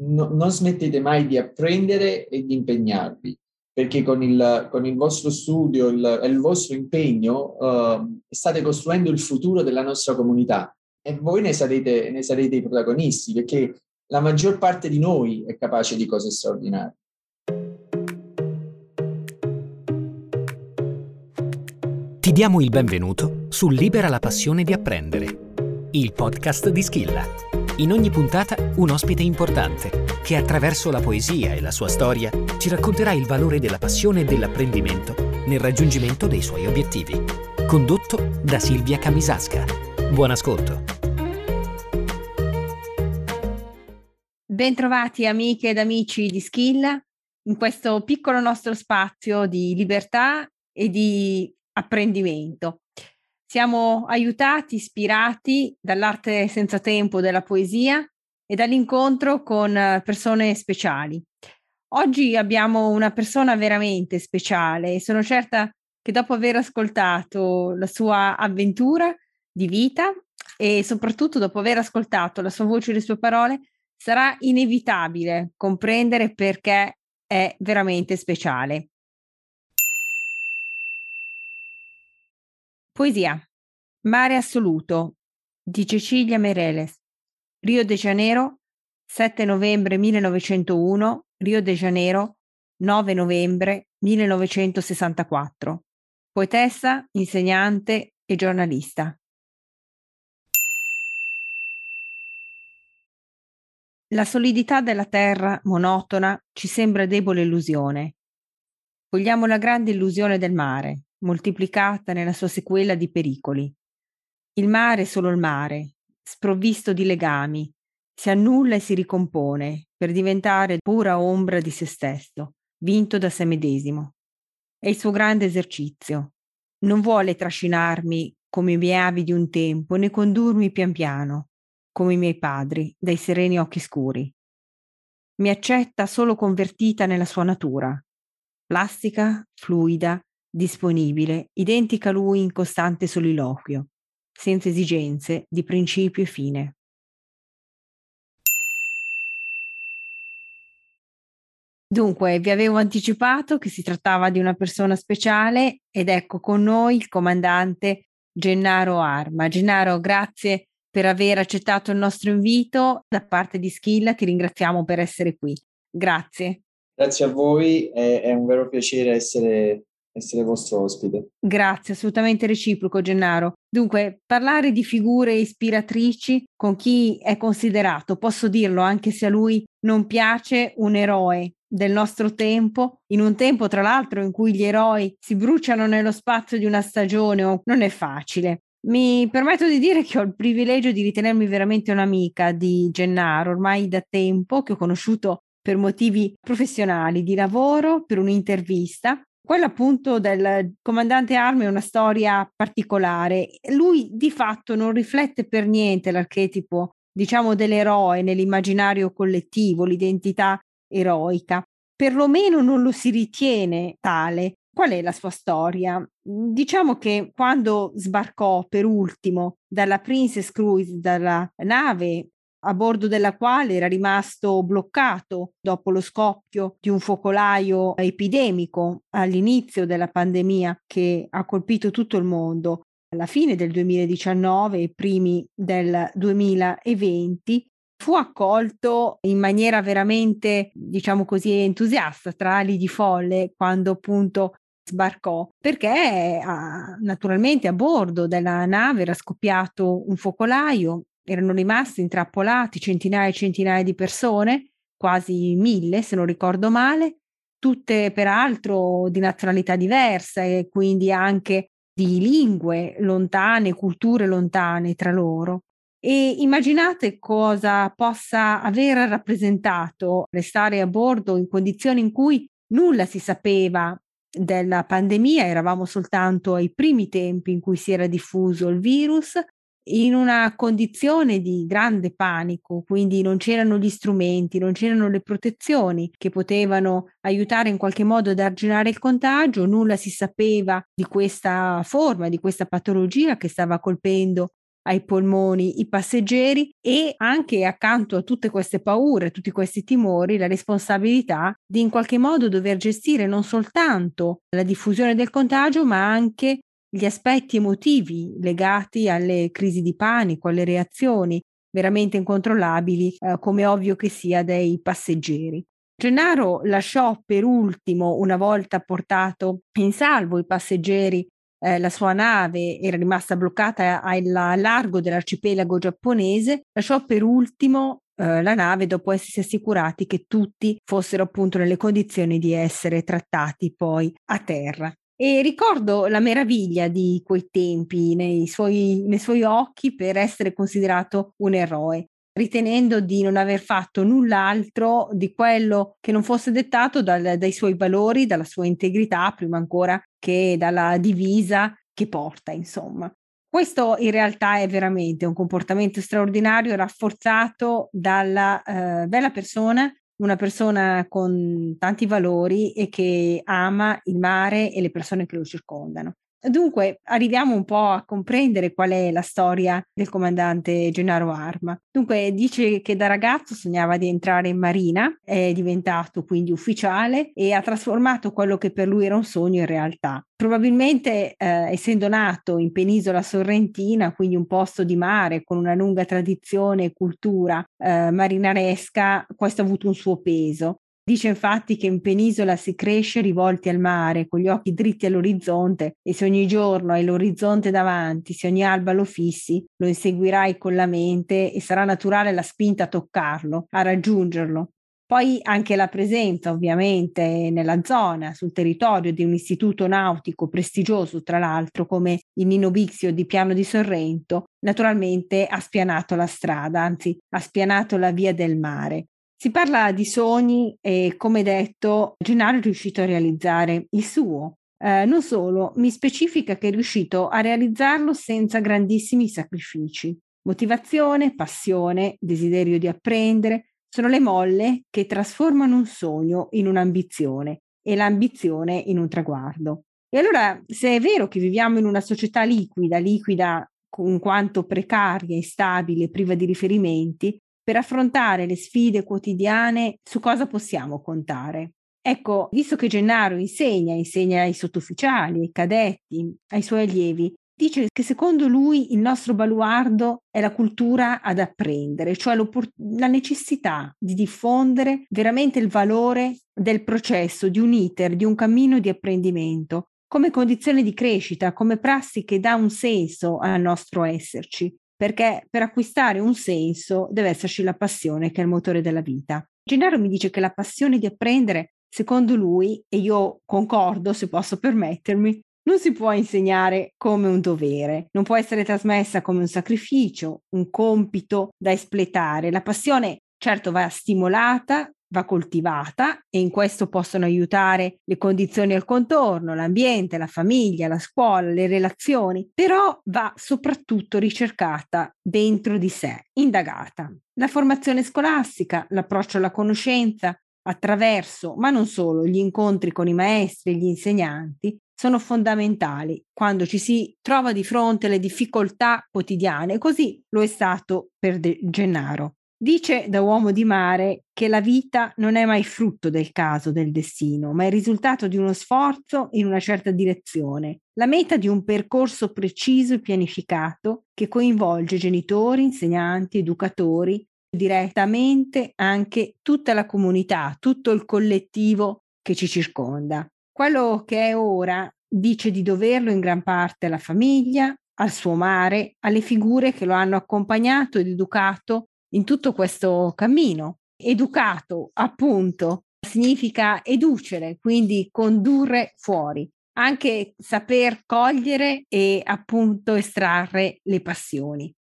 no, non smettete mai di apprendere e di impegnarvi, perché con il, con il vostro studio e il, il, vostro impegno uh, state costruendo il futuro della nostra comunità e voi ne sarete, ne sarete i protagonisti, perché la maggior parte di noi è capace di cose straordinarie. Ti diamo il benvenuto su Libera la passione di apprendere, il podcast di Schilla. In ogni puntata un ospite importante che attraverso la poesia e la sua storia ci racconterà il valore della passione e dell'apprendimento nel raggiungimento dei suoi obiettivi. Condotto da Silvia Camisasca. Buon ascolto. Bentrovati amiche ed amici di Schilla in questo piccolo nostro spazio di libertà e di apprendimento. Siamo aiutati, ispirati dall'arte senza tempo della poesia e dall'incontro con persone speciali. Oggi abbiamo una persona veramente speciale e sono certa che dopo aver ascoltato la sua avventura di vita e soprattutto dopo aver ascoltato la sua voce e le sue parole, sarà inevitabile comprendere perché è veramente speciale. Poesia. Mare assoluto di Cecilia Mereles. Rio de Janeiro, 7 novembre 1901, Rio de Janeiro, 9 novembre 1964. Poetessa, insegnante e giornalista. La solidità della terra monotona ci sembra debole illusione. Vogliamo la grande illusione del mare, moltiplicata nella sua sequela di pericoli. Il mare è solo il mare, sprovvisto di legami, si annulla e si ricompone per diventare pura ombra di se stesso, vinto da se medesimo. È il suo grande esercizio. Non vuole trascinarmi come i miei avi di un tempo, né condurmi pian piano, come i miei padri, dai sereni occhi scuri. Mi accetta solo convertita nella sua natura, plastica, fluida, disponibile, identica a lui in costante soliloquio, senza esigenze di principio e fine. Dunque, vi avevo anticipato che si trattava di una persona speciale ed ecco con noi il comandante Gennaro Arma. Gennaro, grazie per aver accettato il nostro invito. Da parte di Schilla ti ringraziamo per essere qui. Grazie. Grazie a voi, è, è un vero piacere essere essere vostro ospite. Grazie, assolutamente reciproco Gennaro. Dunque, parlare di figure ispiratrici con chi è considerato, posso dirlo anche se a lui non piace, un eroe del nostro tempo, in un tempo tra l'altro in cui gli eroi si bruciano nello spazio di una stagione, non è facile. Mi permetto di dire che ho il privilegio di ritenermi veramente un'amica di Gennaro, ormai da tempo che ho conosciuto per motivi professionali, di lavoro, per un'intervista quella appunto del comandante Arme è una storia particolare. Lui di fatto non riflette per niente l'archetipo, diciamo, dell'eroe nell'immaginario collettivo, l'identità eroica. Perlomeno non lo si ritiene tale. Qual è la sua storia? Diciamo che quando sbarcò per ultimo dalla Princess Cruise, dalla nave a bordo della quale era rimasto bloccato dopo lo scoppio di un focolaio epidemico all'inizio della pandemia che ha colpito tutto il mondo alla fine del 2019 e primi del 2020 fu accolto in maniera veramente, diciamo così, entusiasta tra ali di folle quando appunto sbarcò perché a, naturalmente a bordo della nave era scoppiato un focolaio erano rimasti intrappolati centinaia e centinaia di persone, quasi mille se non ricordo male, tutte peraltro di nazionalità diverse e quindi anche di lingue lontane, culture lontane tra loro. E immaginate cosa possa aver rappresentato restare a bordo in condizioni in cui nulla si sapeva della pandemia, eravamo soltanto ai primi tempi in cui si era diffuso il virus in una condizione di grande panico, quindi non c'erano gli strumenti, non c'erano le protezioni che potevano aiutare in qualche modo ad arginare il contagio, nulla si sapeva di questa forma, di questa patologia che stava colpendo ai polmoni i passeggeri e anche accanto a tutte queste paure, tutti questi timori, la responsabilità di in qualche modo dover gestire non soltanto la diffusione del contagio, ma anche gli aspetti emotivi legati alle crisi di panico, alle reazioni veramente incontrollabili, eh, come ovvio che sia dei passeggeri. Gennaro lasciò per ultimo, una volta portato in salvo i passeggeri, eh, la sua nave era rimasta bloccata al largo dell'arcipelago giapponese, lasciò per ultimo eh, la nave dopo essersi assicurati che tutti fossero appunto nelle condizioni di essere trattati poi a terra. E ricordo la meraviglia di quei tempi nei suoi, nei suoi occhi per essere considerato un eroe ritenendo di non aver fatto null'altro di quello che non fosse dettato dal, dai suoi valori, dalla sua integrità, prima ancora che dalla divisa che porta, insomma. Questo in realtà è veramente un comportamento straordinario rafforzato dalla eh, bella persona, una persona con tanti valori e che ama il mare e le persone che lo circondano. Dunque, arriviamo un po' a comprendere qual è la storia del comandante Gennaro Arma. Dunque, dice che da ragazzo sognava di entrare in marina, è diventato quindi ufficiale e ha trasformato quello che per lui era un sogno in realtà. Probabilmente, eh, essendo nato in penisola sorrentina, quindi un posto di mare con una lunga tradizione e cultura eh, marinaresca, questo ha avuto un suo peso. Dice infatti che in penisola si cresce rivolti al mare, con gli occhi dritti all'orizzonte, e se ogni giorno hai l'orizzonte davanti, se ogni alba lo fissi, lo inseguirai con la mente e sarà naturale la spinta a toccarlo, a raggiungerlo. Poi anche la presenza, ovviamente, nella zona, sul territorio di un istituto nautico prestigioso, tra l'altro, come il Nino Bixio di Piano di Sorrento, naturalmente ha spianato la strada, anzi ha spianato la via del mare. Si parla di sogni e, come detto, Gennaro è riuscito a realizzare il suo. Eh, non solo, mi specifica che è riuscito a realizzarlo senza grandissimi sacrifici. Motivazione, passione, desiderio di apprendere sono le molle che trasformano un sogno in un'ambizione e l'ambizione in un traguardo. E allora, se è vero che viviamo in una società liquida, liquida in quanto precaria, instabile, priva di riferimenti, per affrontare le sfide quotidiane su cosa possiamo contare. Ecco, visto che Gennaro insegna, insegna ai sottufficiali, ai cadetti, ai suoi allievi, dice che secondo lui il nostro baluardo è la cultura ad apprendere, cioè la necessità di diffondere veramente il valore del processo, di un iter, di un cammino di apprendimento, come condizione di crescita, come prassi che dà un senso al nostro esserci perché per acquistare un senso deve esserci la passione che è il motore della vita. Gennaro mi dice che la passione di apprendere, secondo lui, e io concordo se posso permettermi, non si può insegnare come un dovere, non può essere trasmessa come un sacrificio, un compito da espletare. La passione certo va stimolata, va coltivata e in questo possono aiutare le condizioni al contorno, l'ambiente, la famiglia, la scuola, le relazioni, però va soprattutto ricercata dentro di sé, indagata. La formazione scolastica, l'approccio alla conoscenza attraverso, ma non solo, gli incontri con i maestri e gli insegnanti sono fondamentali quando ci si trova di fronte alle difficoltà quotidiane, così lo è stato per De Gennaro. Dice da uomo di mare che la vita non è mai frutto del caso, del destino, ma è il risultato di uno sforzo in una certa direzione, la meta di un percorso preciso e pianificato che coinvolge genitori, insegnanti, educatori, direttamente anche tutta la comunità, tutto il collettivo che ci circonda. Quello che è ora dice di doverlo in gran parte alla famiglia, al suo mare, alle figure che lo hanno accompagnato ed educato in tutto questo cammino. Educato, appunto, significa educere, quindi condurre fuori, anche saper cogliere e appunto estrarre le passioni.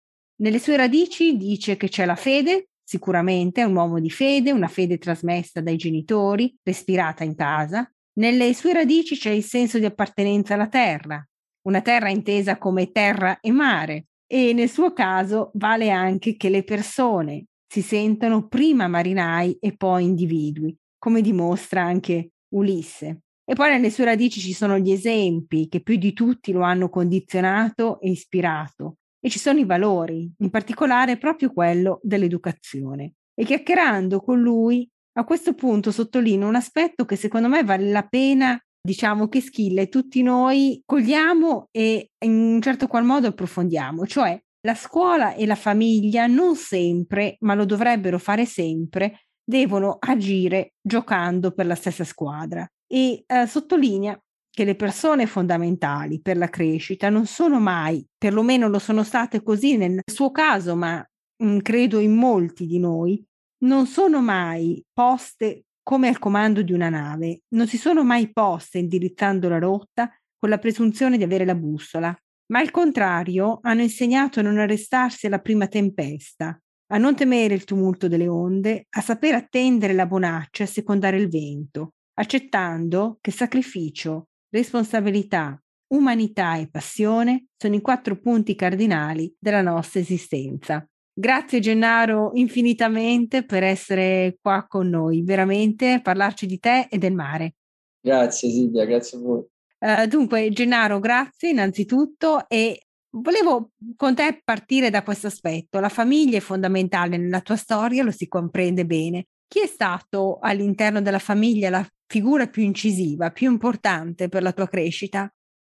Nelle sue radici dice che c'è la fede, sicuramente è un uomo di fede, una fede trasmessa dai genitori, respirata in casa. Nelle sue radici c'è il senso di appartenenza alla terra, una terra intesa come terra e mare, e nel suo caso vale anche che le persone si sentono prima marinai e poi individui, come dimostra anche Ulisse. E poi nelle sue radici ci sono gli esempi che più di tutti lo hanno condizionato e ispirato. e ci sono i valori, in particolare proprio quello dell'educazione. E chiacchierando con lui, a questo punto sottolineo un aspetto che secondo me vale la pena, diciamo, che Schille e tutti noi cogliamo e in un certo qual modo approfondiamo, cioè la scuola e la famiglia non sempre, ma lo dovrebbero fare sempre, devono agire giocando per la stessa squadra. E eh, sottolinea che le persone fondamentali per la crescita non sono mai, perlomeno lo sono state così nel suo caso, ma mh, mm, credo in molti di noi, non sono mai poste come al comando di una nave, non si sono mai poste indirizzando la rotta con la presunzione di avere la bussola, ma al contrario hanno insegnato a non arrestarsi alla prima tempesta, a non temere il tumulto delle onde, a saper attendere la bonaccia e secondare il vento, accettando che sacrificio, responsabilità, umanità e passione sono i quattro punti cardinali della nostra esistenza. Grazie Gennaro infinitamente per essere qua con noi, veramente parlarci di te e del mare. Grazie Silvia, grazie a voi. Uh, dunque Gennaro, grazie innanzitutto e volevo con te partire da questo aspetto. La famiglia è fondamentale nella tua storia, lo si comprende bene. Chi è stato all'interno della famiglia la figura più incisiva, più importante per la tua crescita?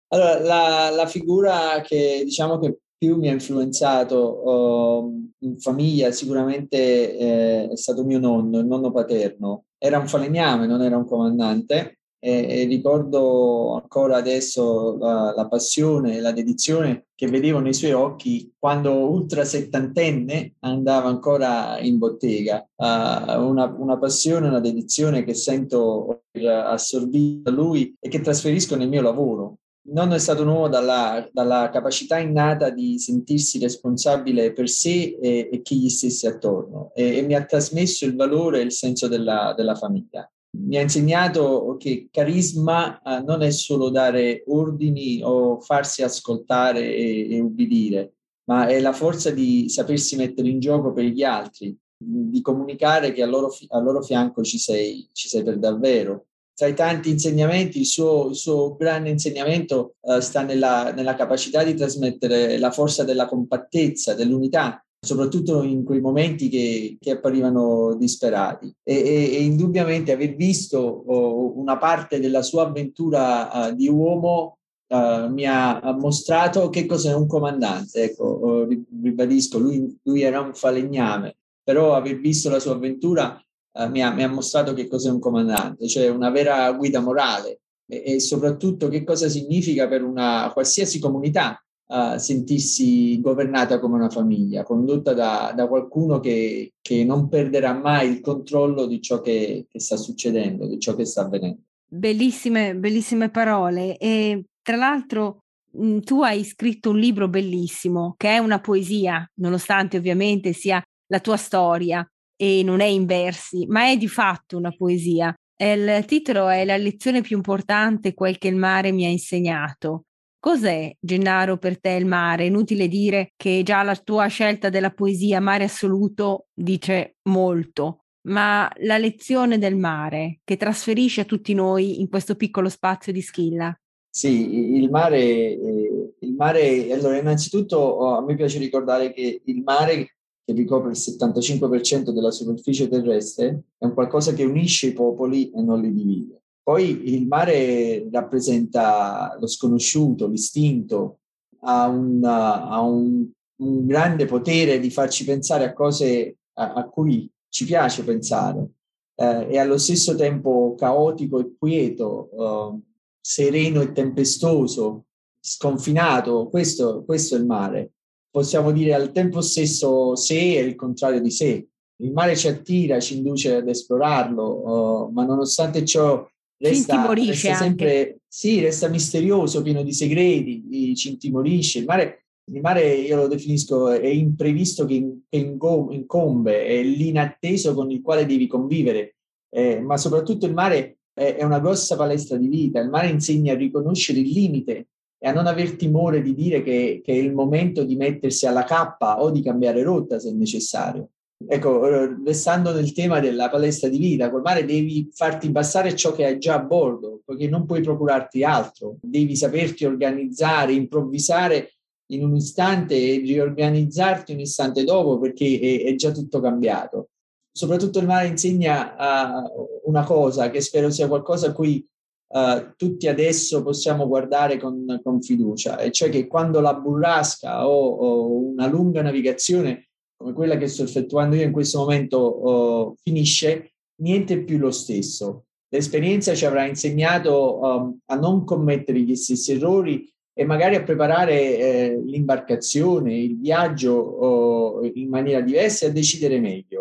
Allora, la, la figura che diciamo che più mi ha influenzato uh, in famiglia sicuramente eh, è stato mio nonno, il nonno paterno. Era un falegname, non era un comandante e, e ricordo ancora adesso la, la, passione e la dedizione che vedevo nei suoi occhi quando ultra settantenne andava ancora in bottega. Uh, una, una, passione, una dedizione che sento assorbita da lui e che trasferisco nel mio lavoro. Non è stato un uomo dalla, dalla capacità innata di sentirsi responsabile per sé e, e chi gli stesse attorno e, e, mi ha trasmesso il valore e il senso della, della famiglia mi ha insegnato che carisma eh, non è solo dare ordini o farsi ascoltare e, e ubbidire, ma è la forza di sapersi mettere in gioco per gli altri, di comunicare che a loro, loro fianco ci sei, ci sei per davvero. Tra i tanti insegnamenti, il suo, il suo grande insegnamento uh, sta nella, nella capacità di trasmettere la forza della compattezza, dell'unità, soprattutto in quei momenti che, che apparivano disperati. E, e, e, indubbiamente aver visto oh, una parte della sua avventura uh, di uomo uh, mi ha, ha, mostrato che cos'è un comandante. Ecco, oh, ribadisco, lui, lui, era un falegname, però aver visto la sua avventura uh, mi, ha, mi, ha, mostrato che cos'è un comandante, cioè una vera guida morale e, e soprattutto che cosa significa per una qualsiasi comunità uh, sentirsi governata come una famiglia, condotta da, da qualcuno che, che, non perderà mai il controllo di ciò che, che sta succedendo, di ciò che sta avvenendo. Bellissime, bellissime parole. E tra l'altro mh, tu hai scritto un libro bellissimo che è una poesia, nonostante ovviamente sia la tua storia e non è in versi, ma è di fatto una poesia. Il titolo è La lezione più importante, quel che il mare mi ha insegnato. Cos'è, Gennaro, per te il mare? Inutile dire che già la tua scelta della poesia Mare assoluto dice molto, ma la lezione del mare che trasferisce a tutti noi in questo piccolo spazio di Schilla. Sì, il mare, eh, il mare, allora innanzitutto oh, a me piace ricordare che il mare che ricopre il 75% della superficie terrestre è un qualcosa che unisce i popoli e non li divide. Poi il mare rappresenta lo sconosciuto, l'istinto, ha, una, ha un, un, grande potere di farci pensare a cose a, a cui ci piace pensare eh, e allo stesso tempo caotico e quieto, eh, sereno e tempestoso, sconfinato. Questo, questo è il mare. Possiamo dire al tempo stesso sé è il contrario di sé. Il mare ci attira, ci induce ad esplorarlo, uh, ma nonostante ciò resta, resta sempre, sì, resta misterioso, pieno di segreti, ci intimorisce. Il mare, il mare io lo definisco è imprevisto che, che incombe, è l'inatteso con il quale devi convivere, eh, ma soprattutto il mare è, è una grossa palestra di vita. Il mare insegna a riconoscere il limite e a non aver timore di dire che, che, è il momento di mettersi alla cappa o di cambiare rotta se necessario. Ecco, restando nel tema della palestra di vita, col mare devi farti passare ciò che hai già a bordo, perché non puoi procurarti altro, devi saperti organizzare, improvvisare in un istante e riorganizzarti un istante dopo perché è, è già tutto cambiato. Soprattutto il mare insegna uh, una cosa che spero sia qualcosa a cui uh, tutti adesso possiamo guardare con, con, fiducia, e cioè che quando la burrasca o, o, una lunga navigazione come quella che sto effettuando io in questo momento uh, finisce, niente è più lo stesso. L'esperienza ci avrà insegnato um, a non commettere gli stessi errori e magari a preparare eh, l'imbarcazione, il viaggio oh, in maniera diversa e a decidere meglio.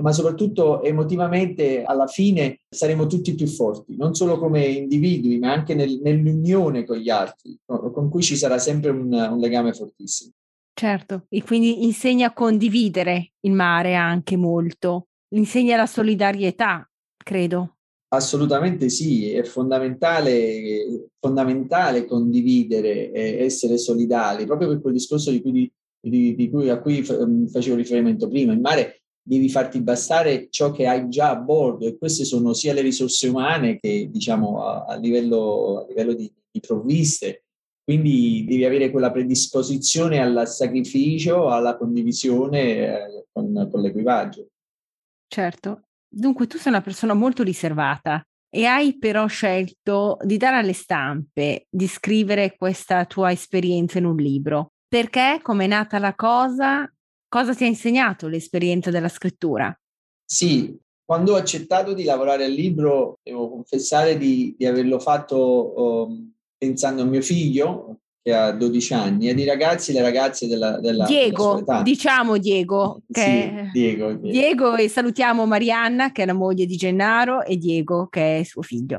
Ma soprattutto emotivamente alla fine saremo tutti più forti, non solo come individui, ma anche nel, nell'unione con gli altri, con cui ci sarà sempre un, un legame fortissimo. Certo, e quindi insegna a condividere il mare anche molto, insegna la solidarietà, credo. Assolutamente sì, è fondamentale, fondamentale condividere e essere solidali, proprio per quel discorso di cui, di, di cui, a cui mm, facevo riferimento prima. In mare devi farti bastare ciò che hai già a bordo e queste sono sia le risorse umane che diciamo a, a livello, a livello di, di provviste. Quindi devi avere quella predisposizione al sacrificio, alla condivisione eh, con, con l'equipaggio. Certo, Dunque, tu sei una persona molto riservata e hai però scelto di dare alle stampe, di scrivere questa tua esperienza in un libro. Perché? Come è nata la cosa? Cosa ti ha insegnato l'esperienza della scrittura? Sì, quando ho accettato di lavorare al libro, devo confessare di, di averlo fatto um, pensando a mio figlio, che ha 12 anni, e di ragazzi e le ragazze della, della Diego, della diciamo Diego, che sì, Diego, Diego. Diego, e salutiamo Marianna che è la moglie di Gennaro e Diego che è suo figlio.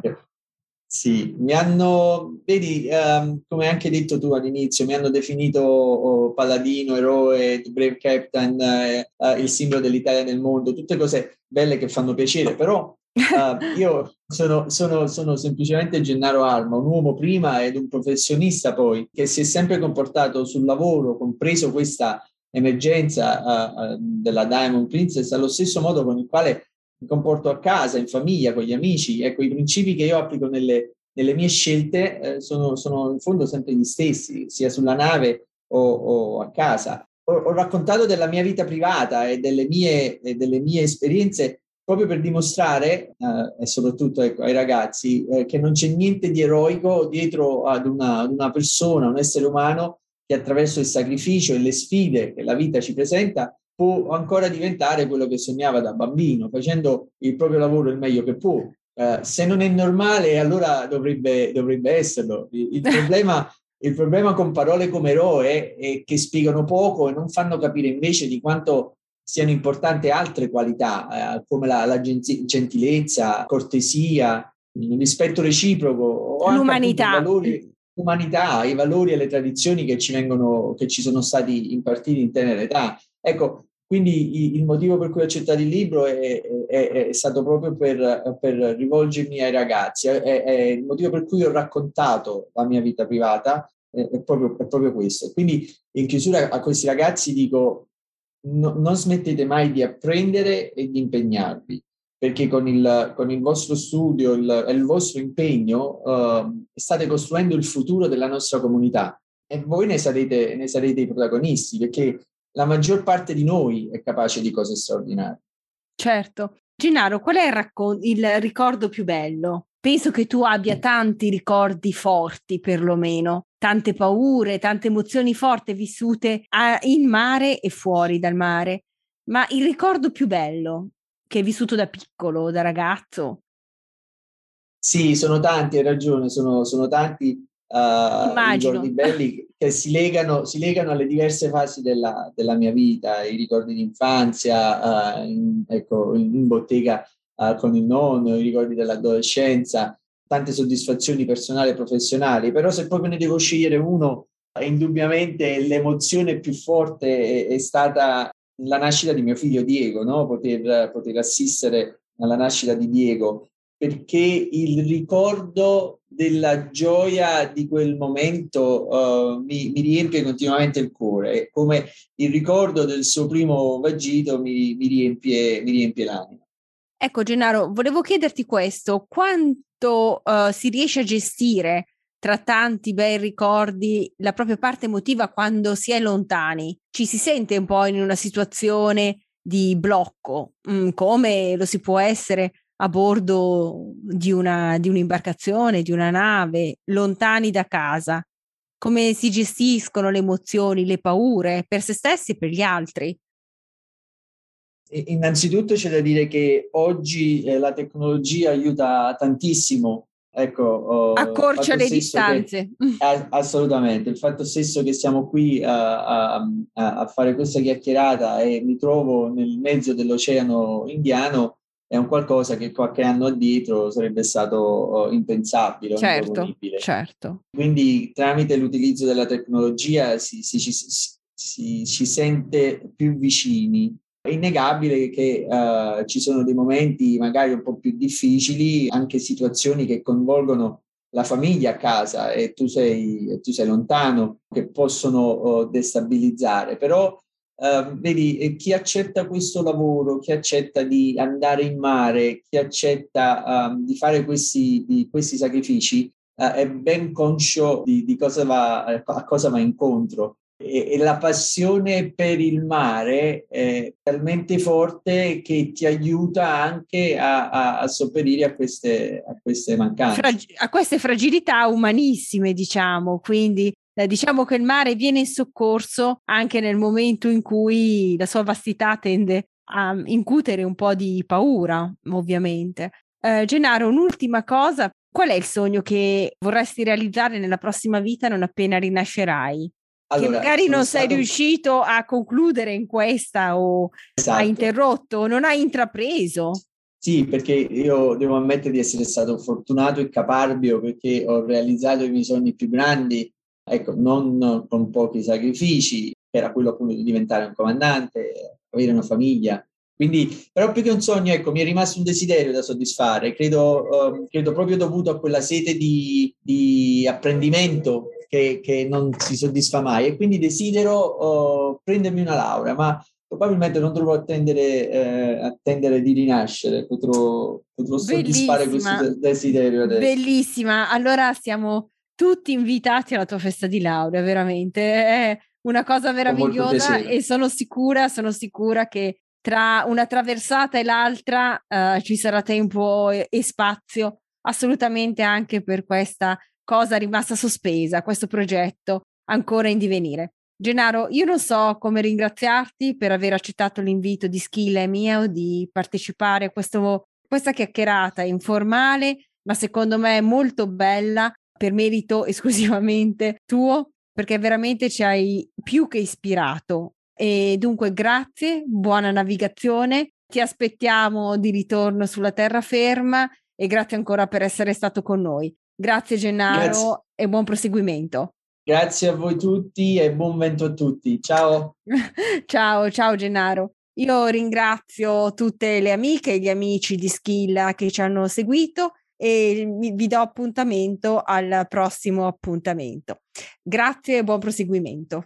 Sì, mi hanno, vedi, um, come anche detto tu all'inizio, mi hanno definito oh, paladino, eroe, brave captain, eh, uh, il simbolo dell'Italia nel mondo, tutte cose belle che fanno piacere, però Uh, io sono, sono, sono, semplicemente Gennaro Alma, un uomo prima ed un professionista poi, che si è sempre comportato sul lavoro, compreso questa emergenza uh, uh, della Diamond Princess, allo stesso modo con il quale mi comporto a casa, in famiglia, con gli amici. Ecco, i principi che io applico nelle, nelle mie scelte eh, sono, sono, in fondo sempre gli stessi, sia sulla nave o, o a casa. Ho, ho, raccontato della mia vita privata e delle mie, e delle mie esperienze proprio per dimostrare, eh, e soprattutto ecco, ai ragazzi, eh, che non c'è niente di eroico dietro ad una, ad una, persona, un essere umano che attraverso il sacrificio e le sfide che la vita ci presenta può ancora diventare quello che sognava da bambino, facendo il proprio lavoro il meglio che può. Eh, se non è normale, allora dovrebbe, dovrebbe esserlo. Il, il, problema, il problema con parole come eroe è che spiegano poco e non fanno capire invece di quanto siano importanti altre qualità eh, come la, la gentilezza, cortesia, il rispetto reciproco l'umanità. I valori, l'umanità, i valori e le tradizioni che ci, vengono, che ci sono stati impartiti in tenera età. Ecco, quindi il motivo per cui ho accettato il libro è, è, è stato proprio per, per, rivolgermi ai ragazzi, è, il motivo per cui ho raccontato la mia vita privata, è, proprio, proprio questo. Quindi in chiusura a questi ragazzi dico no, non smettete mai di apprendere e di impegnarvi, perché con il, con il vostro studio il, e il vostro impegno uh, state costruendo il futuro della nostra comunità e voi ne sarete, ne sarete i protagonisti, perché la maggior parte di noi è capace di cose straordinarie. Certo. Gennaro, qual è il, raccon- il ricordo più bello? Penso che tu abbia tanti ricordi forti, perlomeno, tante paure, tante emozioni forti vissute a, in mare e fuori dal mare. Ma il ricordo più bello che hai vissuto da piccolo, da ragazzo? Sì, sono tanti, hai ragione, sono, sono tanti uh, ricordi belli che si legano, si legano, alle diverse fasi della, della, mia vita, i ricordi di infanzia, uh, in, ecco, in, in bottega uh, con il nonno, i ricordi dell'adolescenza, tante soddisfazioni personali e professionali, però se proprio ne devo scegliere uno, indubbiamente l'emozione più forte è, è stata la nascita di mio figlio Diego, no? poter, poter assistere alla nascita di Diego, perché il ricordo della gioia di quel momento uh, mi, mi, riempie continuamente il cuore, come il ricordo del suo primo vagito mi, mi, riempie, mi riempie l'anima. Ecco Gennaro, volevo chiederti questo, quanto uh, si riesce a gestire tra tanti bei ricordi la propria parte emotiva quando si è lontani. Ci si sente un po' in una situazione di blocco, mh, mm, come lo si può essere a bordo di, una, di un'imbarcazione, di una nave, lontani da casa. Come si gestiscono le emozioni, le paure per se stessi e per gli altri. Innanzitutto c'è da dire che oggi eh, la tecnologia aiuta tantissimo Ecco, oh, accorcia le distanze. Che, assolutamente, il fatto stesso che siamo qui a, a, a, fare questa chiacchierata e mi trovo nel mezzo dell'oceano indiano è un qualcosa che qualche anno addietro sarebbe stato oh, impensabile. Certo, certo. Quindi tramite l'utilizzo della tecnologia si, si, si, si, si sente più vicini è innegabile che uh, ci sono dei momenti magari un po' più difficili, anche situazioni che coinvolgono la famiglia a casa e tu sei, tu sei lontano, che possono uh, destabilizzare. Però uh, vedi, chi accetta questo lavoro, chi accetta di andare in mare, chi accetta uh, di fare questi, di questi sacrifici, è ben conscio di, di cosa va, a cosa va incontro e, la passione per il mare è talmente forte che ti aiuta anche a, a, a sopperire a queste, a queste mancanze. Frag- a queste fragilità umanissime, diciamo. Quindi eh, diciamo che il mare viene in soccorso anche nel momento in cui la sua vastità tende a incutere un po' di paura, ovviamente. Eh, Gennaro, un'ultima cosa. Qual è il sogno che vorresti realizzare nella prossima vita non appena rinascerai? Allora, che magari non sei riuscito a concludere in questa o esatto. hai interrotto, non hai intrapreso. Sì, perché io devo ammettere di essere stato fortunato e caparbio perché ho realizzato i miei sogni più grandi, ecco, non con pochi sacrifici, era quello appunto di diventare un comandante, avere una famiglia. Quindi, però più che un sogno, ecco, mi è rimasto un desiderio da soddisfare, credo, uh, credo proprio dovuto a quella sete di, di apprendimento che, che, non si soddisfa mai. E quindi desidero uh, prendermi una laurea, ma probabilmente non dovrò attendere, eh, attendere di rinascere, potrò, potrò soddisfare questo desiderio adesso. Bellissima, allora siamo tutti invitati alla tua festa di laurea, veramente. È una cosa meravigliosa e sono sicura, sono sicura che tra una traversata e l'altra uh, ci sarà tempo e, e spazio assolutamente anche per questa cosa rimasta sospesa, questo progetto ancora in divenire. Gennaro, io non so come ringraziarti per aver accettato l'invito di Schilla e mio di partecipare a questo, questa chiacchierata informale, ma secondo me molto bella, per merito esclusivamente tuo, perché veramente ci hai più che ispirato. E dunque grazie, buona navigazione, ti aspettiamo di ritorno sulla terraferma e grazie ancora per essere stato con noi. Grazie Gennaro Grazie. e buon proseguimento. Grazie a voi tutti e buon vento a tutti. Ciao. ciao, ciao Gennaro. Io ringrazio tutte le amiche e gli amici di Schilla che ci hanno seguito e vi do appuntamento al prossimo appuntamento. Grazie e buon proseguimento.